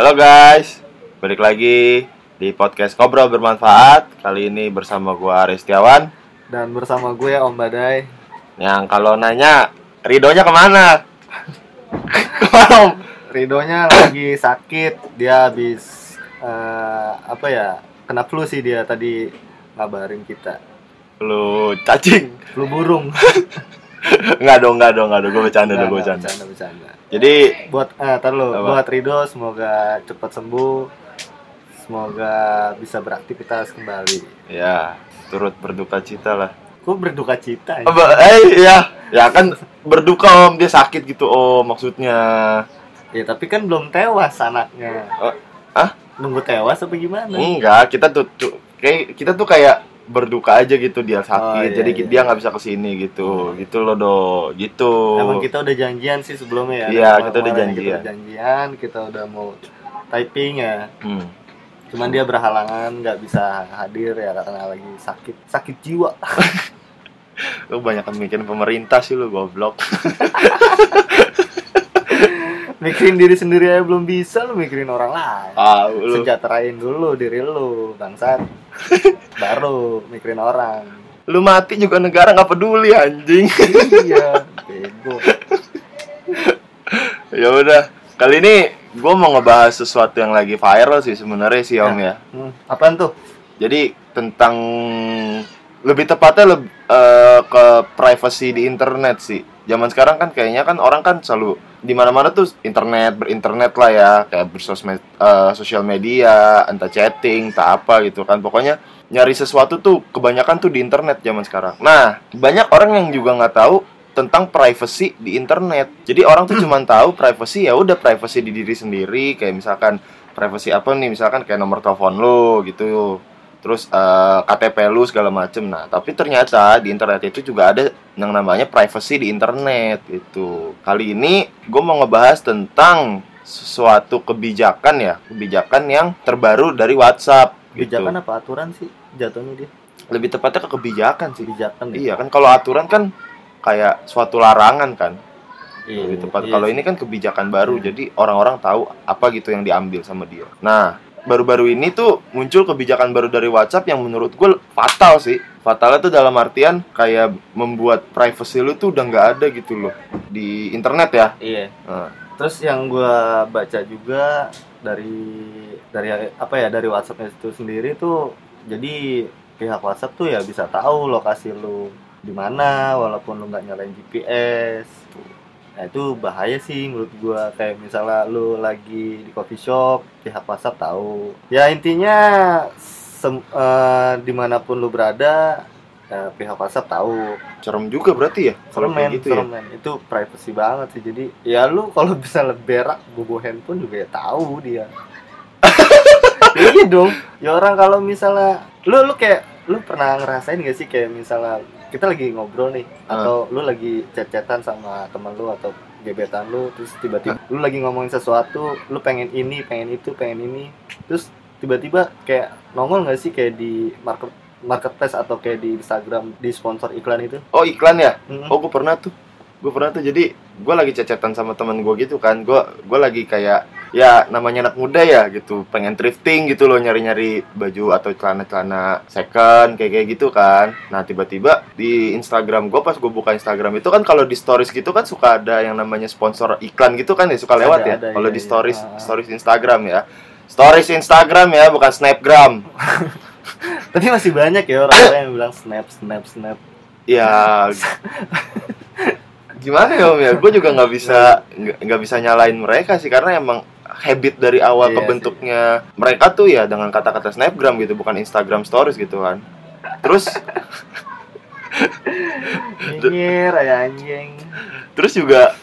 Halo guys, balik lagi di podcast Ngobrol Bermanfaat. Kali ini bersama gua Aris Setiawan. Dan bersama gue Om Badai. Yang kalau nanya, Ridonya ke mana? ke mana Om? Ridonya lagi sakit. Dia habis eh, Apa ya Kena flu sih dia tadi ngabarin kita. Lu cacing? Flu burung Enggak dong, enggak dong, enggak dong, gue bercanda, Nggak, gue bercanda. bercanda, bercanda. Jadi, Buat eh, tar lu? Buat Rido semoga cepat sembuh. Semoga bisa beraktivitas kembali. Ya, turut berduka cita lah. Kok berduka cita ya? Eh, ya, ya kan berduka Om, dia sakit gitu Om, maksudnya. Ya tapi kan belum tewas anaknya. Oh, ah? Nunggu tewas apa gimana? Enggak, kita tuh, tuh kayak kita tuh kayak berduka aja gitu dia sakit, Oh, iya, jadi iya. dia nggak bisa ke sini gitu, gitu loh do, gitu. Emang kita udah janjian sih sebelumnya ya. Iya, kita udah Kita janjian. udah janjian, kita udah mau typing ya. Hmm. Cuman dia berhalangan nggak bisa hadir ya karena lagi sakit, sakit jiwa. Lu banyak mikirin pemerintah sih lu goblok. mikirin diri sendiri aja belum bisa lu mikirin orang lain. Ah, lu. Sejahterain dulu diri lu, bangsat. Baru mikirin orang. Lu mati juga negara nggak peduli anjing. iya, bego. ya udah, kali ini gue mau ngebahas sesuatu yang lagi viral sih sebenarnya sih Om ya. Hmm, apaan tuh? Jadi tentang lebih tepatnya leb- eh, ke privacy di internet sih. Zaman sekarang kan kayaknya kan orang kan selalu di mana-mana tuh internet berinternet lah ya, kayak bersosmed eh, sosial media, entah chatting, entah apa gitu kan. Pokoknya nyari sesuatu tuh kebanyakan tuh di internet zaman sekarang. Nah, banyak orang yang juga nggak tahu tentang privacy di internet. Jadi orang tuh cuman tahu privacy ya udah privacy di diri sendiri, kayak misalkan privacy apa nih, misalkan kayak nomor telepon lu gitu terus eh, KTP lu segala macem nah tapi ternyata di internet itu juga ada yang namanya privacy di internet itu kali ini gue mau ngebahas tentang sesuatu kebijakan ya kebijakan yang terbaru dari WhatsApp gitu. Kebijakan apa aturan sih jatuhnya dia? lebih tepatnya ke kebijakan sih Kebijakan deh. iya kan kalau aturan kan kayak suatu larangan kan Iya, lebih tepat iya kalau ini kan kebijakan baru Iya. jadi orang-orang tahu apa gitu yang diambil sama dia nah baru-baru ini tuh muncul kebijakan baru dari WhatsApp yang menurut gue fatal sih fatalnya tuh dalam artian kayak membuat privacy lu tuh udah nggak ada gitu loh di internet ya Iya. Nah, Terus yang gua baca juga dari dari apa ya dari WhatsApp itu sendiri tuh jadi pihak WhatsApp tuh ya bisa tahu lokasi lu di mana walaupun lu nggak nyalain GPS. Nah itu bahaya sih menurut gua. Kayak misalnya lu lagi di coffee shop pihak WhatsApp tahu. Ya intinya sem- eh, di mana pun lu berada eh, pihak WhatsApp tahu. Serem juga berarti ya serem kayak men, gitu serem ya itu privacy banget sih. Jadi ya lu kalau bisa berak bobo handphone juga ya tahu dia. Iya dong. Ya orang kalau misalnya lu lu kayak lu pernah ngerasain gak sih kayak misalnya kita lagi ngobrol nih Hmm. atau lu lagi chat-chatan sama teman lu atau gebetan lu terus tiba-tiba lu lagi ngomongin sesuatu lu pengen ini pengen itu pengen ini terus tiba-tiba kayak nongol gak sih kayak di market marketplace atau kayak di Instagram di sponsor iklan itu? Oh iklan ya? Mm-mm. oh gue pernah tuh. Gue pernah tuh. Jadi gue lagi cecetan sama teman gue gitu kan. Gue gue lagi kayak ya namanya anak muda ya gitu. Pengen thrifting gitu loh nyari nyari baju atau celana celana second kayak kayak gitu kan. Nah tiba-tiba di Instagram gue pas gue buka Instagram itu kan kalau di stories gitu kan suka ada yang namanya sponsor iklan gitu kan ya suka lewat Ada, ya? ada, kalau iya, di iya. stories Ah. stories Instagram ya. Stories Instagram ya bukan snapgram. Tapi masih banyak ya orang-orang yang bilang snap, snap, snap. ya gimana ya om ya? Gue juga nggak bisa nggak bisa nyalain mereka sih karena emang habit dari awal Iya kebentuknya mereka tuh ya dengan kata-kata snapgram gitu bukan Instagram stories gitu kan terus Nyinyir, ya anjing. terus juga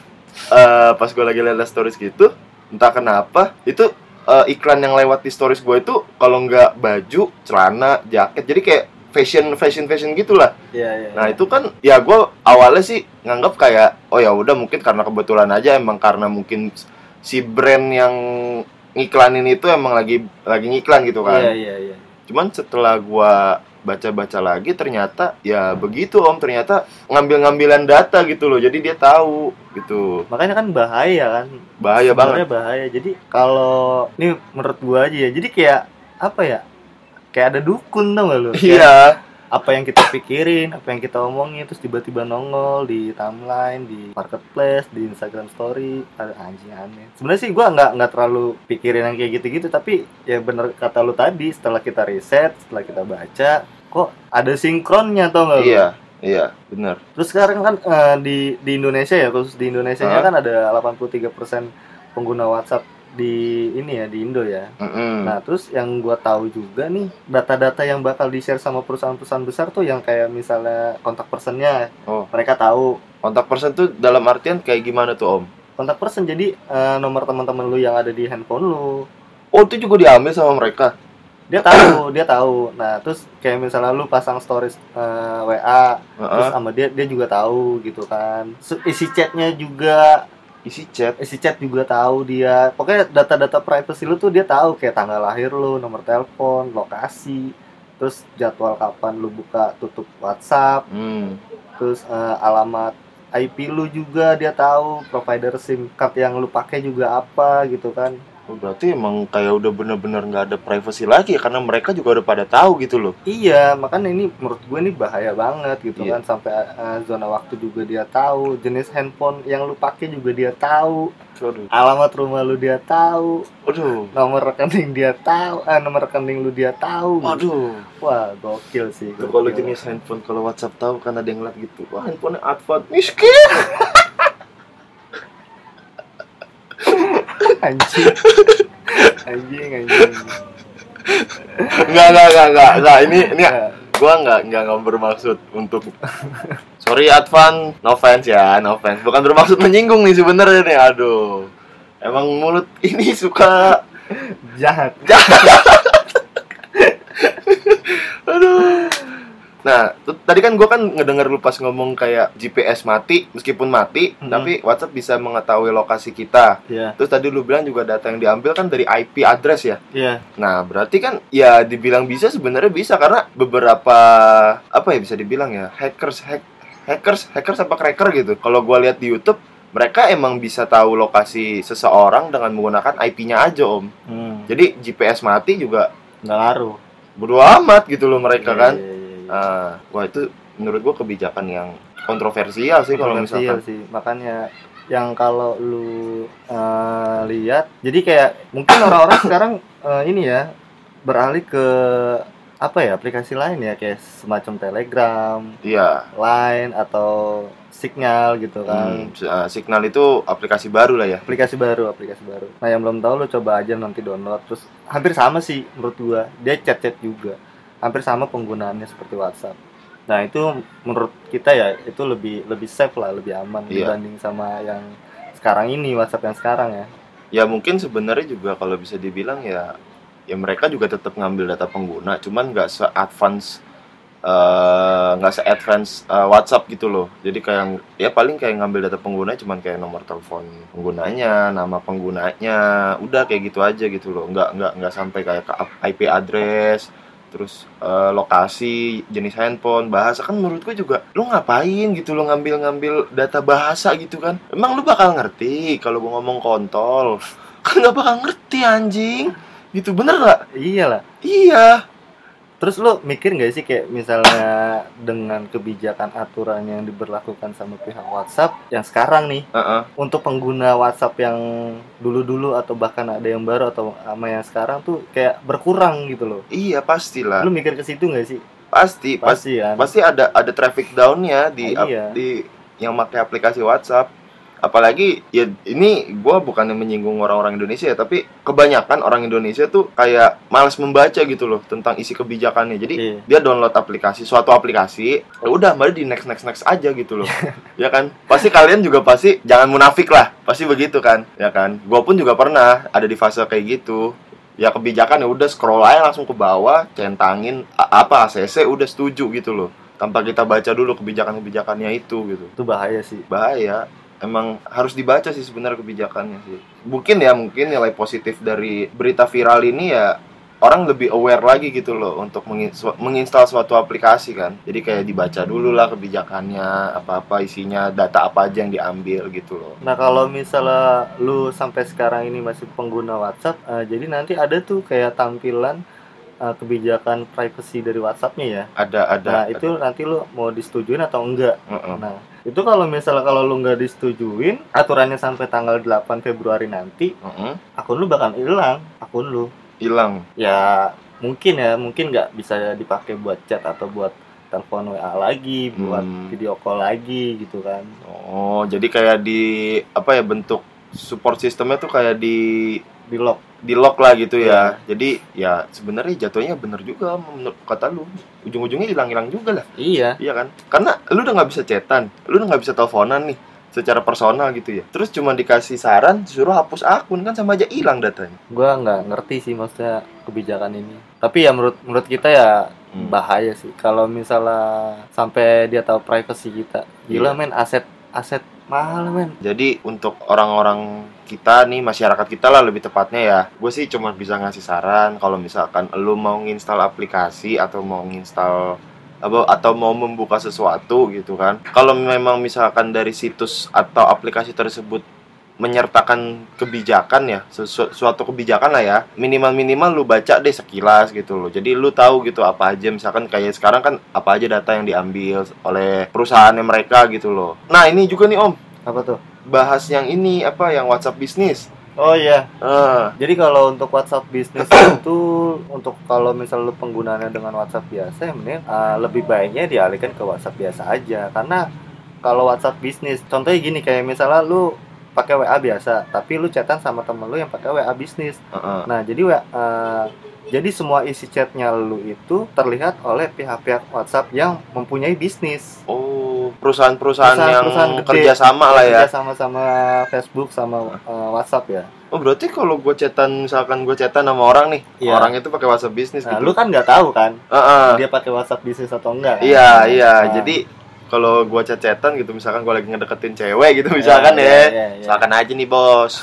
eh, pas gue lagi lihat stories gitu entah kenapa itu eh, iklan yang lewat di stories gue itu kalau nggak baju celana jaket jadi kayak fashion fashion fashion gitulah Iya, iya. Nah itu kan ya gue awalnya sih nganggap kayak oh ya udah mungkin karena kebetulan aja emang karena mungkin si brand yang ngiklanin itu emang lagi lagi ngiklan gitu kan. Iya, iya, iya. Cuman setelah gue baca-baca lagi ternyata ya begitu om. Ternyata ngambil-ngambilan data gitu loh. Jadi dia tahu gitu. Makanya kan bahaya kan? Bahaya banget. Sebenarnya bahaya. Jadi kalau ini menurut gua aja ya. Jadi kayak apa ya? Kayak ada dukun tau gak lu? Iya apa yang kita pikirin apa yang kita omongin terus tiba-tiba nongol di timeline di marketplace di Instagram Story. Ada anjing aneh. Sebenarnya sih gua nggak nggak terlalu pikirin yang kayak gitu-gitu tapi ya bener kata lu tadi setelah kita riset setelah kita baca kok ada sinkronnya tau gak lu? Iya iya bener. Terus sekarang kan eh, di di Indonesia ya, khusus di Indonesia Hah? kan ada 83% pengguna WhatsApp di ini ya di Indo ya. Mm-mm. Nah, terus yang gua tahu juga nih data-data yang bakal di-share sama perusahaan-perusahaan besar tuh yang kayak misalnya kontak personnya, oh mereka tahu kontak person tuh dalam artian kayak gimana tuh om kontak person jadi eh, nomor teman-teman lu yang ada di handphone lu. oh itu juga diambil sama mereka Dia tahu, dia tahu. Nah, terus kayak misalnya lu pasang stories eh, WA, terus Heeh. sama dia dia juga tahu gitu kan. Isi chatnya juga isi chat. Isi chat juga tahu dia. Pokoknya data-data privacy lu tuh dia tahu kayak tanggal lahir lu nomor telepon lokasi terus jadwal kapan lu buka tutup WhatsApp hmm. terus eh, alamat IP lu juga dia tahu provider SIM card yang lu pakai juga apa gitu kan berarti emang kayak udah bener-bener nggak ada privacy lagi ya karena mereka juga udah pada tahu gitu loh iya makanya ini menurut gue ini bahaya banget gitu Iya. kan sampai eh, zona waktu juga dia tahu jenis handphone yang lu pakai juga dia tahu Aduh. alamat rumah lu dia tahu Aduh. nomor rekening dia tahu eh, nomor rekening lu dia tahu gitu. Aduh. wah gokil sih gokil. kalau jenis handphone kalau WhatsApp tahu kan ada yang lihat gitu. Wah, handphonenya Advan miskin. anjing anjing anjing Enggak, enggak, enggak, enggak, enggak. Ini ini Nah, gua enggak enggak enggak bermaksud untuk Sorry Advan, no offense ya, no offense. Bukan bermaksud menyinggung nih sebenarnya nih. Aduh. Emang mulut ini suka jahat Aduh. Nah, tadi kan gua kan ngedenger lu pas ngomong kayak GPS mati, meskipun mati, Mhm. tapi WhatsApp bisa mengetahui lokasi kita. ya Terus tadi lu bilang juga data yang diambil kan dari IP address ya. ya Nah, berarti kan ya dibilang bisa sebenarnya bisa karena beberapa apa ya bisa dibilang ya hackers hack, hackers hackers apa cracker gitu. Kalau gua lihat di YouTube mereka emang bisa tahu lokasi seseorang dengan menggunakan IP-nya aja, Om. hmm, Jadi GPS mati juga nggak ngaruh bodo amat gitu loh mereka Iya, kan. iya, iya, Ah, wah itu menurut gua kebijakan yang kontroversial sih kalau misalkan. sih makanya yang kalau lu eh, lihat jadi kayak mungkin orang-orang sekarang eh, ini ya beralih ke apa ya aplikasi lain ya kayak semacam Telegram, Iya. Line atau Signal gitu kan. Hmm, ah, Signal itu aplikasi baru lah ya. aplikasi baru aplikasi baru nah yang belum tahu lo coba aja nanti download terus hampir sama sih menurut gua dia chat chat juga hampir sama penggunaannya seperti WhatsApp nah itu menurut kita ya itu lebih lebih safe lah lebih aman Iya. dibanding sama yang sekarang ini WhatsApp yang sekarang ya Ya mungkin sebenarnya juga kalau bisa dibilang ya ya mereka juga tetap ngambil data pengguna, cuman nggak se-advance eh, nggak se-advance eh, WhatsApp gitu loh. Jadi kayak ya paling kayak ngambil data pengguna cuman kayak nomor telepon penggunanya, nama penggunanya, udah kayak gitu aja gitu loh. Nggak nggak nggak sampai kayak ke IP address, terus eh, lokasi, jenis handphone, bahasa kan menurut gue juga lu ngapain gitu lo ngambil-ngambil data bahasa gitu kan? Emang lu bakal ngerti kalau gue ngomong kontol? Kan nggak bakal ngerti anjing. Gitu bener nggak? iyalah Iya. Terus lo mikir nggak sih kayak misalnya dengan kebijakan aturan yang diberlakukan sama pihak WhatsApp yang sekarang nih Heeh. untuk pengguna WhatsApp yang dulu-dulu atau bahkan ada yang baru atau sama yang sekarang tuh kayak berkurang gitu loh. Iya pastilah. Lu mikir ke situ nggak sih? Pasti, pasti, Pasti kan. pasti ada ada traffic downnya di Ah, iya. di yang pakai aplikasi WhatsApp. Apalagi ya ini gua bukannya menyinggung orang-orang Indonesia ya, tapi kebanyakan orang Indonesia tuh kayak malas membaca gitu loh tentang isi kebijakannya. Jadi Iya. dia download aplikasi suatu aplikasi ya udah mari di next next next aja gitu loh. Ya kan? Pasti kalian juga pasti jangan munafik lah pasti begitu kan? Ya kan? Gue pun juga pernah ada di fase kayak gitu. Ya kebijakan ya udah scroll aja langsung ke bawah centangin apa ACC udah setuju gitu loh. Tanpa kita baca dulu kebijakan-kebijakannya itu gitu. Itu bahaya sih. bahaya emang harus dibaca sih sebenarnya kebijakannya sih mungkin ya mungkin nilai positif dari berita viral ini ya orang lebih aware lagi gitu loh untuk menginstal suatu aplikasi kan. Jadi kayak dibaca dulu lah kebijakannya, apa-apa isinya, data apa aja yang diambil gitu loh. Nah kalau misalnya lu sampai sekarang ini masih pengguna WhatsApp, eh, jadi nanti ada tuh kayak tampilan eh, kebijakan privacy dari WhatsAppnya ya. Ada ada. Nah itu nanti lu mau disetujuin atau enggak? Heeh. Nah itu kalau misalnya kalau lu nggak disetujuin, aturannya sampai tanggal 8 Februari nanti, Heeh. akun lu bakal hilang, akun lu. Hilang. Ya mungkin ya, mungkin nggak bisa dipakai buat chat atau buat telepon WA lagi, buat Hmm. video call lagi gitu kan. Oh, jadi kayak di apa ya bentuk support sistemnya tuh kayak di Di lock. Di lock lah gitu ya. Jadi ya sebenarnya jatuhnya bener juga menurut kata lu. Ujung-ujungnya hilang-hilang juga lah. Iya. Iya kan? Karena lu udah nggak bisa chatan, lu udah nggak bisa teleponan nih secara personal gitu ya. Terus cuma dikasih saran suruh hapus akun kan sama aja hilang datanya. Gua nggak ngerti sih maksudnya kebijakan ini. Tapi ya menurut menurut kita ya Hmm. bahaya sih kalau misalnya sampai dia tahu privacy kita. Gila Iya. men aset aset mahal men. Jadi untuk orang-orang kita nih masyarakat kita lah lebih tepatnya ya, gue sih cuma bisa ngasih saran kalau misalkan lu mau nginstal aplikasi atau mau nginstal apa atau mau membuka sesuatu gitu kan. Kalau memang misalkan dari situs atau aplikasi tersebut menyertakan kebijakan ya sesu- suatu kebijakan lah ya minimal minimal lu baca deh sekilas gitu loh jadi lu tahu gitu apa aja misalkan kayak sekarang kan apa aja data yang diambil oleh perusahaannya mereka gitu loh nah ini juga nih om Apa tuh? bahas yang ini apa yang WhatsApp bisnis. Oh iya. Ah, Jadi kalau untuk WhatsApp bisnis itu untuk kalau misal lu penggunaannya dengan WhatsApp biasa ya mending uh, lebih baiknya dialihkan ke WhatsApp biasa aja karena kalau WhatsApp bisnis contohnya gini kayak misalnya lu pakai WA biasa tapi lu chatan sama temen lu yang pakai WA bisnis heeh. Nah, jadi wa- eh, jadi semua isi chatnya lu itu terlihat oleh pihak-pihak WhatsApp yang mempunyai bisnis. Oh, perusahaan-perusahaan yang Perusahaan-perusahaan gede. kerjasama lah ya. sama-sama Facebook sama eh, WhatsApp ya. Oh, berarti kalau gue chatan misalkan gue chatan sama orang nih, Iya. orang itu pakai WhatsApp bisnis Nah, gitu. lu kan nggak tahu kan Heeh. dia pakai WhatsApp bisnis atau enggak kan? Iya, iya. Nah, Jadi kalau gua chat-chatan gitu misalkan gua lagi ngedeketin cewek gitu misalkan iya, ya. iya, iya. Misalkan aja nih, Bos.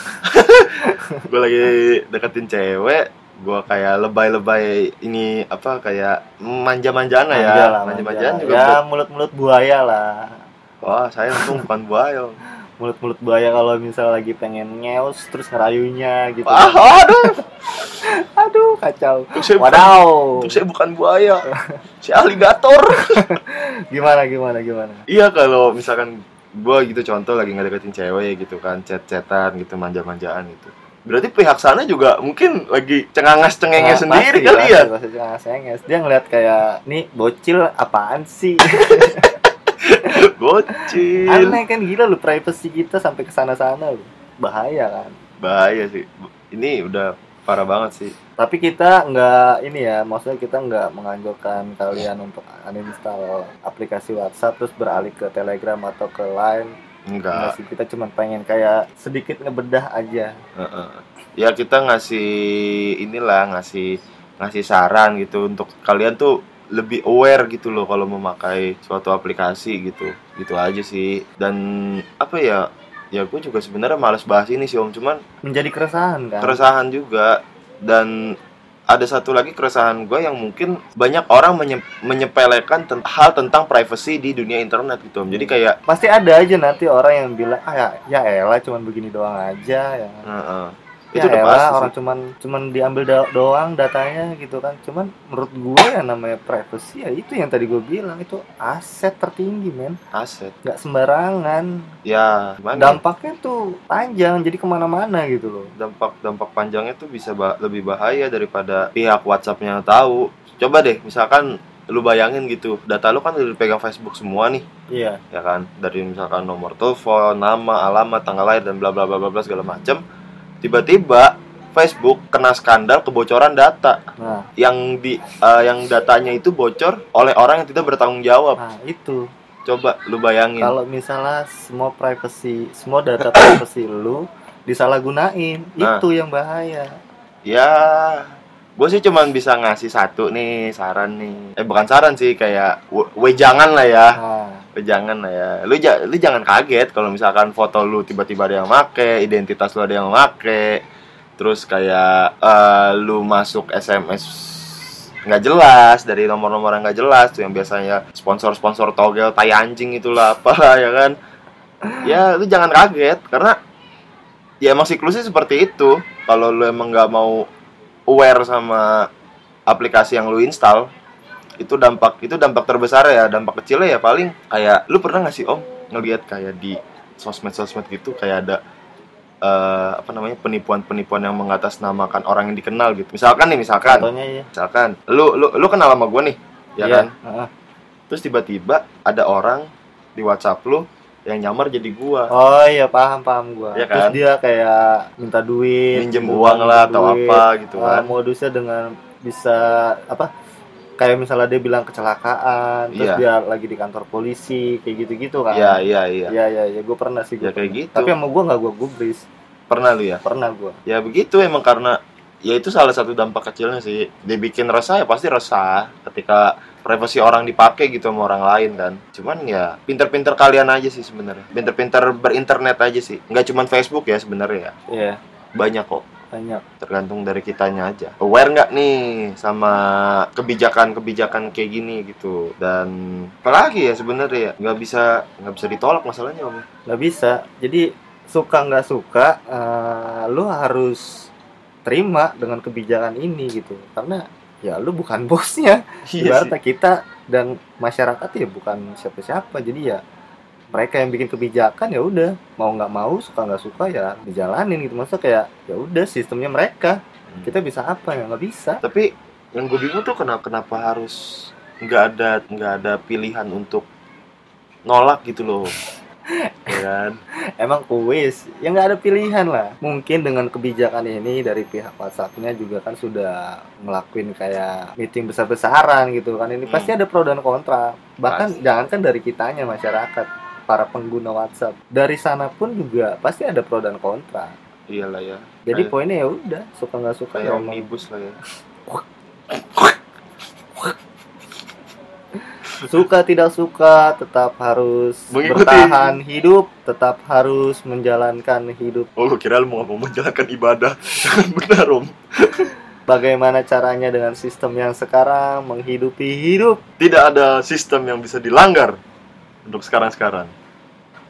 gua lagi deketin cewek, gua kayak lebay-lebay ini apa kayak manja-manjaan lah ya. Manja-manjaan manja. juga. Ya, mulut-mulut buaya lah. Wah, saya untung bukan buaya. Mulut-mulut buaya kalau misal lagi pengen ngeus terus ngerayunya gitu. Ah, aduh. Aduh, kacau. Untung saya bukan, Wadaw. untung saya bukan buaya. Saya aligator. Gimana gimana gimana? Iya kalau misalkan gua gitu contoh lagi ngedeketin cewek gitu kan chat-chatan gitu manja-manjaan gitu. Berarti pihak sana juga mungkin lagi cengangas cengengnya Nah, sendiri pasti, kali pasti, ya. pasti jangan senges. Dia ngeliat kayak nih bocil apaan sih? Bocil. Aneh kan gila lu privacy kita sampai ke sana-sana lu. Bahaya kan. Bahaya sih. Ini udah parah banget sih. Tapi kita nggak ini ya, maksudnya kita nggak menganjurkan kalian untuk uninstall aplikasi WhatsApp terus beralih ke Telegram atau ke Line. Enggak Enggak. sih, kita cuma pengen kayak sedikit ngebedah aja. Heeh. Ya kita ngasih inilah ngasih ngasih saran gitu untuk kalian tuh lebih aware gitu loh kalau memakai suatu aplikasi gitu gitu aja sih dan apa ya ya gue juga sebenarnya males bahas ini sih om cuman Menjadi keresahan kan. keresahan juga dan ada satu lagi keresahan gue yang mungkin banyak orang menye- menyepelekan ten- hal tentang privacy di dunia internet gitu om jadi kayak Pasti ada aja nanti orang yang bilang, ah ya, ya elah cuman begini doang aja ya. heeh, Ya itu udah elah, pasti orang sih. cuman cuman diambil do- doang datanya gitu kan. Cuman menurut gue yang namanya privacy ya itu yang tadi gue bilang itu aset tertinggi men, aset nggak sembarangan. ya gimana ya? Dampaknya tuh panjang jadi ke mana-mana gitu loh. dampak dampak panjangnya tuh bisa ba- lebih bahaya daripada pihak WhatsAppnya tahu. Coba deh, misalkan lu bayangin gitu, data lu kan udah dipegang Facebook semua nih, Iya. ya kan? Dari misalkan nomor telepon, nama, alamat, tanggal lahir dan bla bla bla bla bla segala macem. Tiba-tiba Facebook kena skandal kebocoran data Nah, yang di eh, yang datanya itu bocor oleh orang yang tidak bertanggung jawab. nah itu Coba lu bayangin. kalau misalnya semua privacy, semua data privacy lu disalahgunain, Nah. itu yang bahaya. Ya, gue sih cuman bisa ngasih satu nih saran nih. Eh bukan saran sih, kayak we- wejangan lah ya. Nah, Wejangan lah ya. Lu, ja- lu jangan kaget kalau misalkan foto lu tiba-tiba ada yang make, identitas lu ada yang make. terus kayak eh, lu masuk SMS nggak jelas dari nomor-nomor yang nggak jelas tuh yang biasanya sponsor-sponsor togel tai anjing itulah apa ya kan ya lu jangan kaget karena ya emang siklusnya seperti itu kalau lu emang nggak mau aware sama aplikasi yang lu install itu dampak itu dampak terbesar ya dampak kecilnya ya paling kayak lu pernah nggak sih om ngelihat kayak di sosmed-sosmed gitu kayak ada eh, apa namanya penipuan-penipuan yang mengatasnamakan orang yang dikenal gitu misalkan nih misalkan Contohnya ya. misalkan lu lu lu kenal sama gue nih ya Iya, kan heeh. terus tiba-tiba ada orang di WhatsApp lu yang nyamar jadi gua Oh iya paham paham gua. Iya Terus kan? dia kayak minta duit, minjem uang lah atau duit. apa gitu Ah, kan modusnya dengan bisa apa? Kayak misalnya dia bilang kecelakaan, terus Iya. dia lagi di kantor polisi, kayak gitu-gitu kan. iya iya iya Iya iya iya, gue pernah sih. Ya, Gua kayak pernah. gitu. Tapi sama gue nggak gue gubris, pernah lu ya pernah gue. ya begitu emang karena ya itu salah satu dampak kecilnya sih dibikin resah ya pasti resah ketika privasi orang dipakai gitu sama orang lain kan cuman ya pinter-pinter kalian aja sih sebenarnya pinter-pinter berinternet aja sih nggak cuman Facebook ya sebenarnya ya Iya banyak kok banyak. tergantung dari kitanya aja aware nggak nih sama kebijakan-kebijakan kayak gini gitu dan apalagi ya sebenarnya ya nggak bisa nggak bisa ditolak masalahnya om Nggak bisa. Jadi suka nggak suka, eh, lu harus terima dengan kebijakan ini gitu. Karena ya lu bukan bosnya. Ibaratnya kita dan masyarakat ya bukan siapa-siapa. Jadi ya mereka yang bikin kebijakan ya udah. Mau nggak mau suka nggak suka ya dijalanin gitu. Masa kayak ya udah sistemnya mereka. Kita bisa apa? Ya nggak bisa. Tapi yang gue bingung tuh kenapa kenapa harus nggak ada nggak ada pilihan untuk nolak gitu loh. Ya kan? Emang kuis. Ya nggak ada pilihan lah. Mungkin dengan kebijakan ini dari pihak WhatsAppnya juga kan sudah ngelakuin kayak meeting besar-besaran gitu kan. Ini Hmm. pasti ada pro dan kontra. Bahkan jangankan dari kitanya masyarakat para pengguna WhatsApp. Dari sana pun juga pasti ada pro dan kontra. Iyalah ya. Jadi Kayak- poinnya ya udah suka nggak suka kayak ya omnibus lah ya. Suka tidak suka tetap harus Mengikuti. bertahan hidup tetap harus menjalankan hidup. Oh gue kira lu mau ngomong menjalankan ibadah. Benar om. Bagaimana caranya dengan sistem yang sekarang menghidupi hidup? Tidak ada sistem yang bisa dilanggar untuk sekarang-sekarang?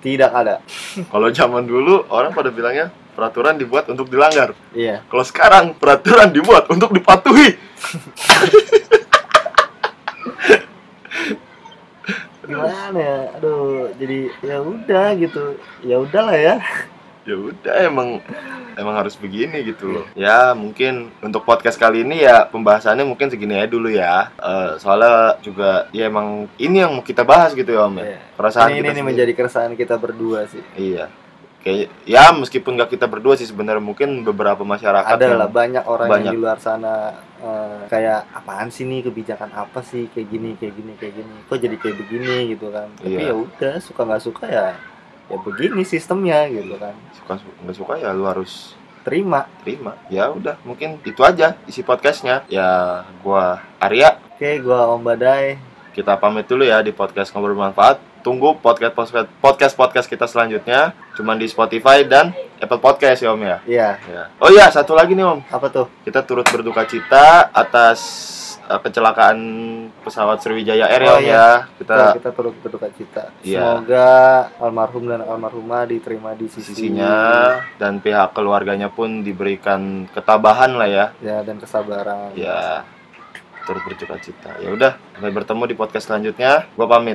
Tidak ada. Kalau zaman dulu orang pada bilangnya peraturan dibuat untuk dilanggar. Iya. Kalau sekarang peraturan dibuat untuk dipatuhi. Gimana ya? Aduh jadi ya udah gitu. Ya udahlah ya ya udah emang emang harus begini gitu loh. Ya mungkin untuk podcast kali ini ya pembahasannya mungkin segini aja dulu ya. Eh, soalnya juga ya emang ini yang mau kita bahas gitu ya om ya. Iya. perasaan ini, kita ini sendiri. menjadi keresahan kita berdua sih. Iya. Kayak ya meskipun gak kita berdua sih sebenarnya mungkin beberapa masyarakat ada lah banyak orang banyak. yang di luar sana eh, kayak apaan sih nih kebijakan apa sih? Kayak gini kayak gini kayak gini. Kok jadi kayak begini? gitu kan. Tapi Iya. ya udah suka nggak suka ya ya begini sistemnya gitu kan. Suka nggak suka ya lu harus terima. terima. Ya udah mungkin itu aja isi podcastnya. Ya gua Arya. Oke gua Om Badai. Kita pamit dulu ya di podcast ngobrol bermanfaat. Tunggu podcast podcast podcast podcast kita selanjutnya. Cuman di Spotify dan Apple Podcast ya om ya? Iya. Ya. oh iya satu lagi nih om. Apa tuh? Kita turut berduka cita atas eh, kecelakaan pesawat Sriwijaya Air ya Oh, iya. ya. Kita kita kita turut berduka cita. Iya. semoga almarhum dan almarhumah diterima di sisi sisinya dan pihak keluarganya pun diberikan ketabahan lah ya. Ya dan kesabaran. Ya turut berduka cita. Ya udah sampai bertemu di podcast selanjutnya. Gua pamit